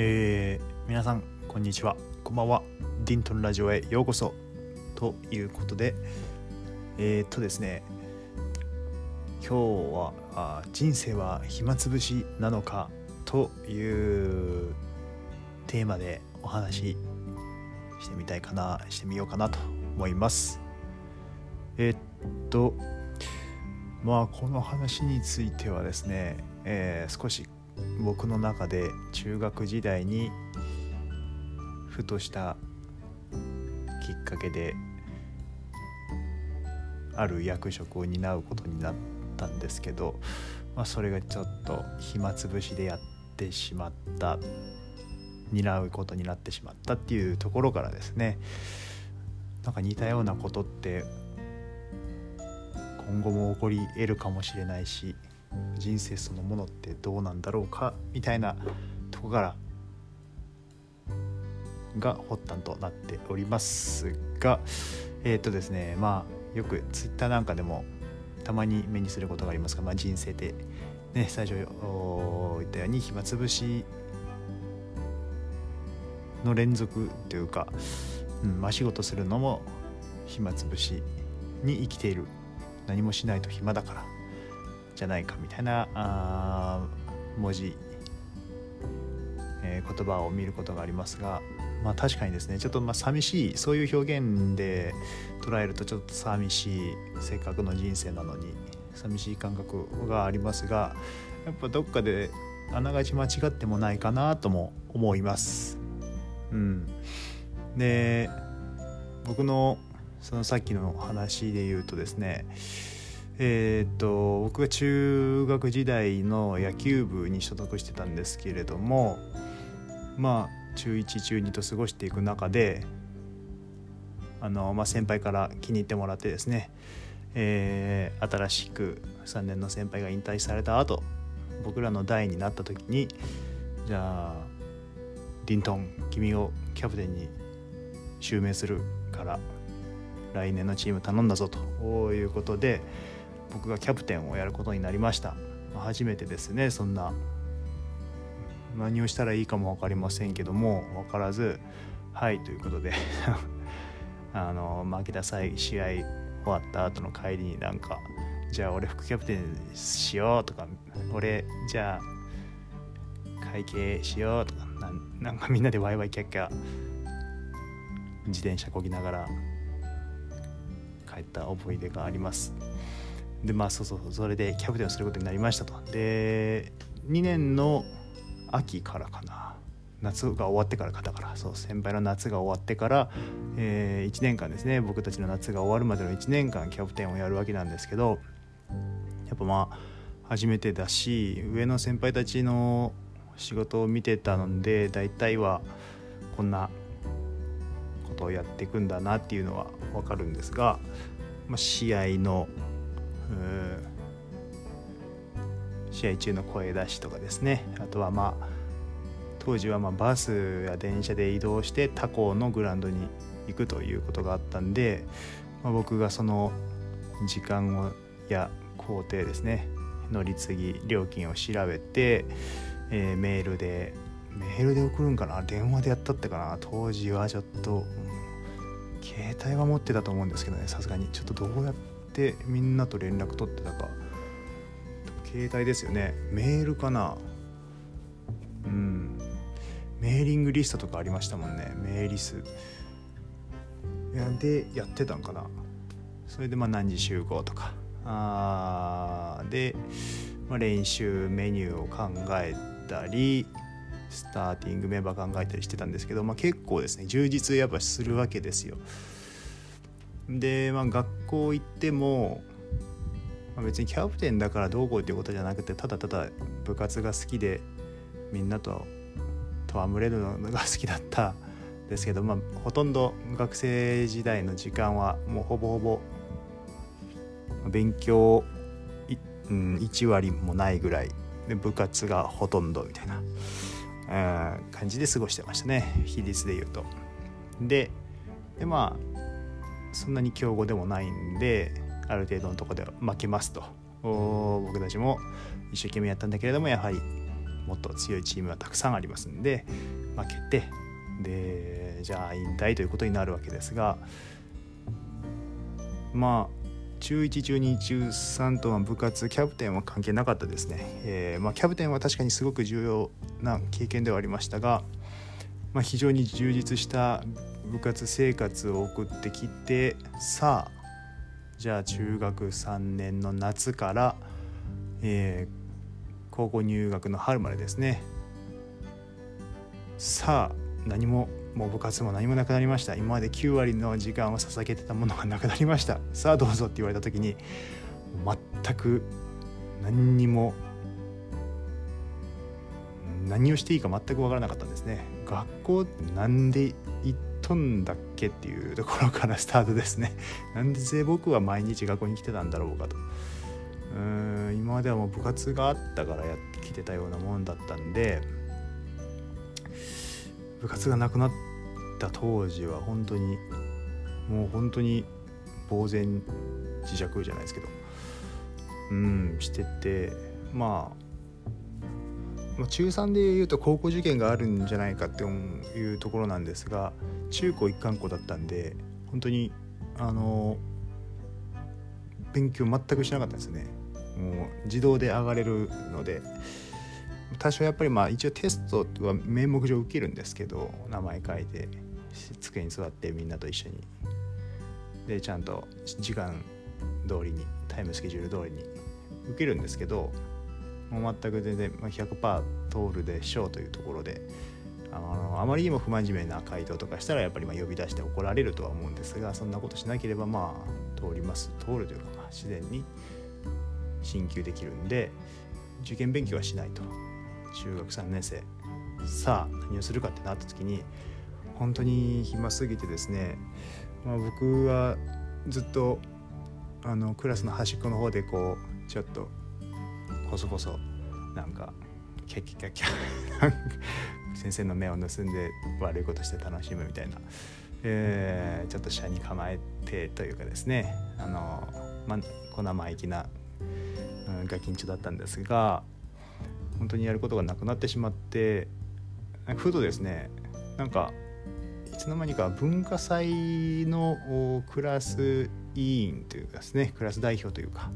えー、皆さんこんにちは。こんばんは。ディントンラジオへようこそ。ということでえー、っとですね今日はあ人生は暇つぶしなのかというテーマでお話ししてみたいかなしてみようかなと思います。えー、っとまあこの話についてはですね、えー、少し僕の中で中学時代にふとしたきっかけである役職を担うことになったんですけど、まあ、それがちょっと暇つぶしでやってしまった担うことになってしまったっていうところからですね。なんか似たようなことって今後も起こり得るかもしれないし人生そのものってどうなんだろうかみたいなとこからが発端となっておりますがえっ、ー、とですねまあよくツイッターなんかでもたまに目にすることがありますが、まあ、人生で、ね、最初言ったように暇つぶしの連続というか、うんまあ、仕事するのも暇つぶしに生きている。何もしないと暇だから。じゃないかみたいなあ文字、えー、言葉を見ることがありますが、まあ、確かにですねちょっとまあ寂しいそういう表現で捉えるとちょっと寂しいせっかくの人生なのに寂しい感覚がありますがやっぱどっかであながち間違ってもないかなとも思います。うん、で僕のそのさっきの話で言うとですねえー、っと僕が中学時代の野球部に所属してたんですけれどもまあ中1中2と過ごしていく中であの、まあ、先輩から気に入ってもらってですね、えー、新しく3年の先輩が引退された後僕らの代になった時にじゃあディントン君をキャプテンに襲名するから来年のチーム頼んだぞということで僕がキャプテンをやることになりました初めてですねそんな何をしたらいいかも分かりませんけども分からずはいということで あの負けた際試合終わった後の帰りになんかじゃあ俺副キャプテンしようとか俺じゃあ会計しようとかなんかみんなでワイワイキャッキャ自転車こぎながら帰った思い出があります。でまあそうそうそれでキャプテンをすることになりましたと。で2年の秋からかな。夏が終わってからかだから。そう先輩の夏が終わってから、えー、1年間ですね。僕たちの夏が終わるまでの1年間キャプテンをやるわけなんですけどやっぱまあ初めてだし上の先輩たちの仕事を見てたので大体はこんなことをやっていくんだなっていうのは分かるんですが、まあ、試合の試合中の声出しとかですね。あとはまあ当時はまバスや電車で移動して他校のグラウンドに行くということがあったんで、まあ、僕がその時間をや工程ですね。乗り継ぎ料金を調べて、えー、メールでメールで送るんかな？電話でやったってかな？当時はちょっと、うん携帯は持ってたと思うんですけどねさすがに。ちょっとどうやっててみんなと連絡取ってたか。携帯ですよね。メールかな。うん。メーリングリストとかありましたもんね。メーリス。でやってたんかな。それでまあ何時集合とか。あで、まあ、練習メニューを考えたりスターティングメンバー考えたりしてたんですけど、まあ、結構ですね。充実やっぱするわけですよ。で、まあ、学校行っても、まあ、別にキャプテンだからどうこうっていうことじゃなくてただただ部活が好きでみんなと戯れるのが好きだったですけど、まあ、ほとんど学生時代の時間はもうほぼほぼ勉強、うん、1割もないぐらいで部活がほとんどみたいな、感じで過ごしてましたね比率で言うと。ででまあそんなに強豪でもないんである程度のとこで負けますと。僕たちも一生懸命やったんだけれどもやはりもっと強いチームがたくさんありますんで負けてでじゃあ引退ということになるわけですがまあ中1中2中3とは部活キャプテンは関係なかったですね、えー、まあ、キャプテンは確かにすごく重要な経験ではありましたが、まあ、非常に充実した部活生活を送ってきてさあじゃあ中学3年の夏から、えー、高校入学の春までですね。さあ何ももう部活も何もなくなりました。今まで9割の時間を捧げてたものがなくなりました。さあどうぞって言われた時に全く何にも何をしていいか全く分からなかったんですね。学校って何で行っとんだっけっていうところからスタートですね。なんで僕は毎日学校に来てたんだろうかと。うーん今まではもう部活があったからやってきてたようなもんだったんで部活がなくなった当時は本当にもう本当に呆然自弱じゃないですけど。うんしててまあま中3でいうと高校受験があるんじゃないかっていうところなんですが中高一貫校だったんで本当にあの勉強全くしなかったですね。もう自動で上がれるので。多少やっぱりまあ一応テストは名目上受けるんですけど名前書いて机に座ってみんなと一緒に。でちゃんと時間通りにタイムスケジュール通りに受けるんですけどもう全く全然100%通るでしょうというところであのあまりにも不真面目な回答とかしたらやっぱりま呼び出して怒られるとは思うんですがそんなことしなければまあ通ります。通るというかまあ自然に進級できるんで受験勉強はしないと。中学3年生。さあ何をするかってなった時に本当に暇すぎてですね、まあ、僕はずっとあのクラスの端っこの方でこうちょっとこそこそなんかキャッキャッキャッ 先生の目を盗んで悪いことして楽しむみたいな、えー、ちょっと車に構えてというかですね。あの、ま、小生意気な、うん、ガキンチョだったんですが本当にやることがなくなってしまってふとですねなんかいつの間にか文化祭のクラス委員というかですねクラス代表というか、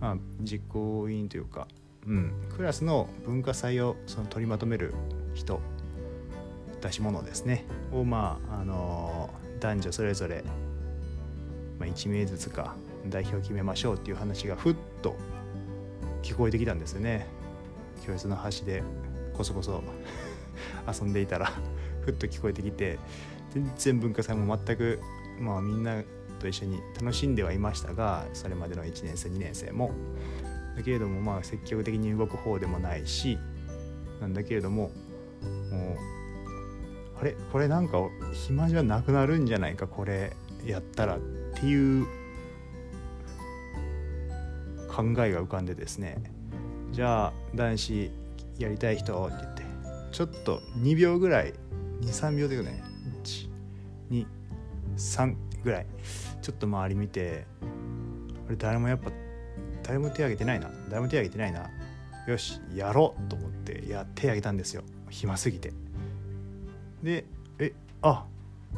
まあ、実行委員というか、うん、クラスの文化祭をその取りまとめる人出し物ですね。をまああの男女それぞれ、まあ、1名ずつか代表決めましょうっていう話がふっと聞こえてきたんですよね。教室の端でこそこそ 遊んでいたらふっと聞こえてきて全然文化祭も全くまあみんなと一緒に楽しんではいましたがそれまでの1年生2年生も。だけれどもまあ積極的に動く方でもないしなんだけれどももうあれ？これなんか暇じゃなくなるんじゃないか？これやったらっていう考えが浮かんでですね。じゃあ男子やりたい人？って言ってちょっと2秒ぐらい23秒でよね。123ぐらい。ちょっと周り見てあれ誰もやっぱ誰も手挙げてないな誰も手挙げてないなよしやろうと思っていや手挙げたんですよ。暇すぎて。でえあ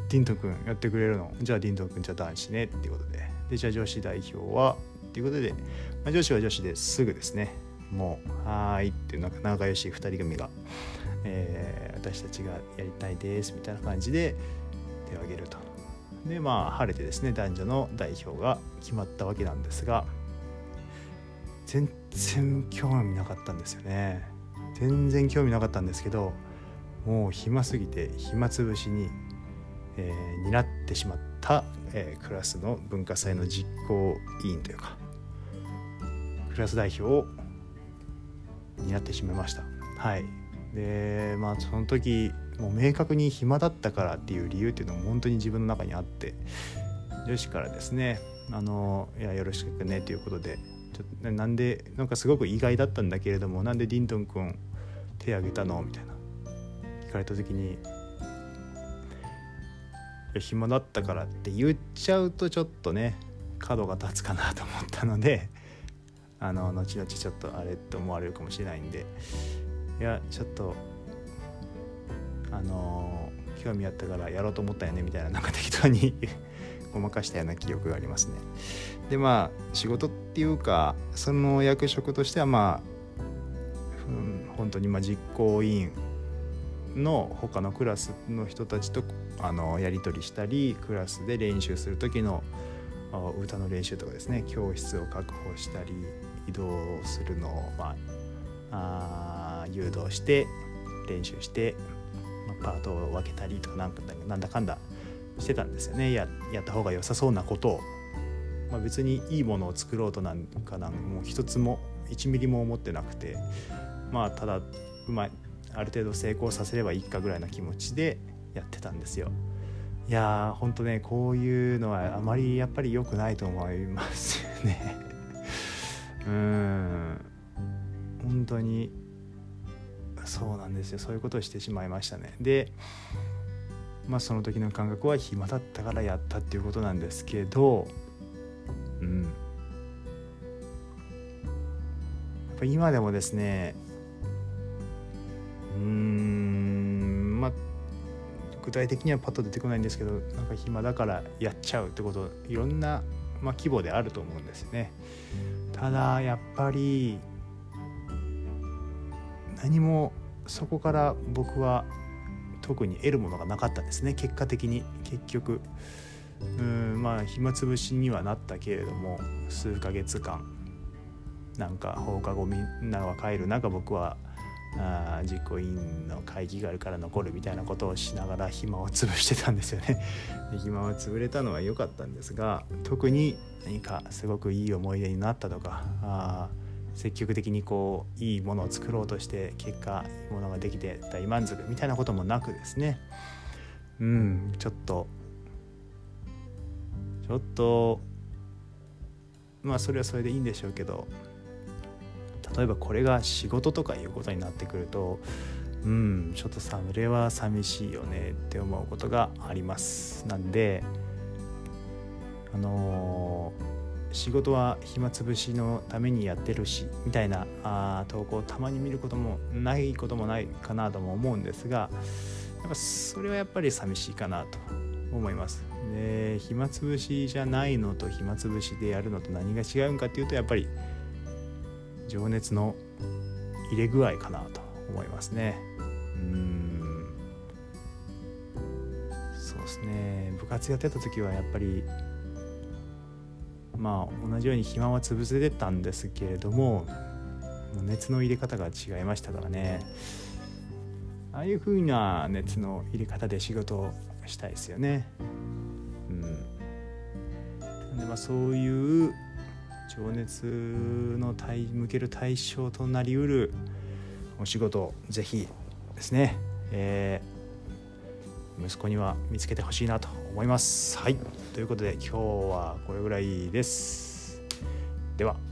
ディント君やってくれるの？じゃあディント君じゃあ男子ね。っていうことで。でじゃあ女子代表は？っていうことで、まあ、女子は女子ですぐですね。もう「はーい」っていうなんか仲良し2人組が、えー、私たちがやりたいですみたいな感じで手を挙げると。でまあ晴れてですね男女の代表が決まったわけなんですが全然興味なかったんですよね。全然興味なかったんですけどもう暇すぎて暇つぶしに、えー、担ってしまった、えー、クラスの文化祭の実行委員というかクラス代表を担ってしまいました。はい。でまあその時もう明確に暇だったからっていう理由っていうのも本当に自分の中にあって女子からですねあのいやよろしくねということでちょっとなんでなんかすごく意外だったんだけれどもなんでディントン君手挙げたの？みたいな聞かれた時に「暇だったから」って言っちゃうとちょっとね角が立つかなと思ったのであの後々ちょっとあれって思われるかもしれないんで、いやちょっとあの、興味あったからやろうと思ったよねみたいななんか適当に ごまかしたような記憶がありますね。でまあ仕事っていうかその役職としてはまあ、うん、本当にま実行委員の他のクラスの人たちとあのやり取りしたりクラスで練習する時の歌の練習とかですね教室を確保したり移動するのを、まあ、あ誘導して練習して、まあ、パートを分けたりとかなんだかんだしてたんですよね。ややった方が良さそうなことを、まあ、別にいいものを作ろうとなんかなんもう一つも1ミリも思ってなくてまあただうまいある程度成功させればいいかぐらいの気持ちでやってたんですよ。いやーほんとねこういうのはあまりやっぱり良くないと思いますよね。うん。本当にそうなんですよ。そういうことをしてしまいましたね。でまあその時の感覚は暇だったからやったっていうことなんですけどうん。やっぱ今でもですねうんまあ具体的にはパッと出てこないんですけどなんか暇だからやっちゃうってこといろんな、まあ、規模であると思うんですね。ただやっぱり何もそこから僕は特に得るものがなかったんですね。結果的に。結局。うんまあ暇つぶしにはなったけれども数ヶ月間なんか放課後みんなは帰る中僕はあ実行委員の会議があるから残るみたいなことをしながら暇を潰してたんですよね。で暇を潰れたのは良かったんですが特に何かすごくいい思い出になったとかあ積極的にこういいものを作ろうとして結果いいものができて大満足みたいなこともなくですね。うんちょっと。ちょっとまあそれはそれでいいんでしょうけど例えばこれが仕事とかいうことになってくるとうんちょっとそれは寂しいよねって思うことがあります。なんであのー、仕事は暇つぶしのためにやってるしみたいなあ投稿をたまに見ることもないこともないかなとも思うんですがやっぱそれはやっぱり寂しいかなと思います。で暇つぶしじゃないのと暇つぶしでやるのと何が違うんかっていうとやっぱり情熱の入れ具合かなと思いますね。うん。そうですね。部活やってた時はやっぱりまあ同じように暇は潰せてたんですけれども熱の入れ方が違いましたからね。ああいう風な熱の入れ方で仕事をしたいですよね。うん。でまあそういう情熱の対向ける対象となりうるお仕事をぜひですね、えー、息子には見つけてほしいなと思います。はいということで今日はこれぐらいです。では。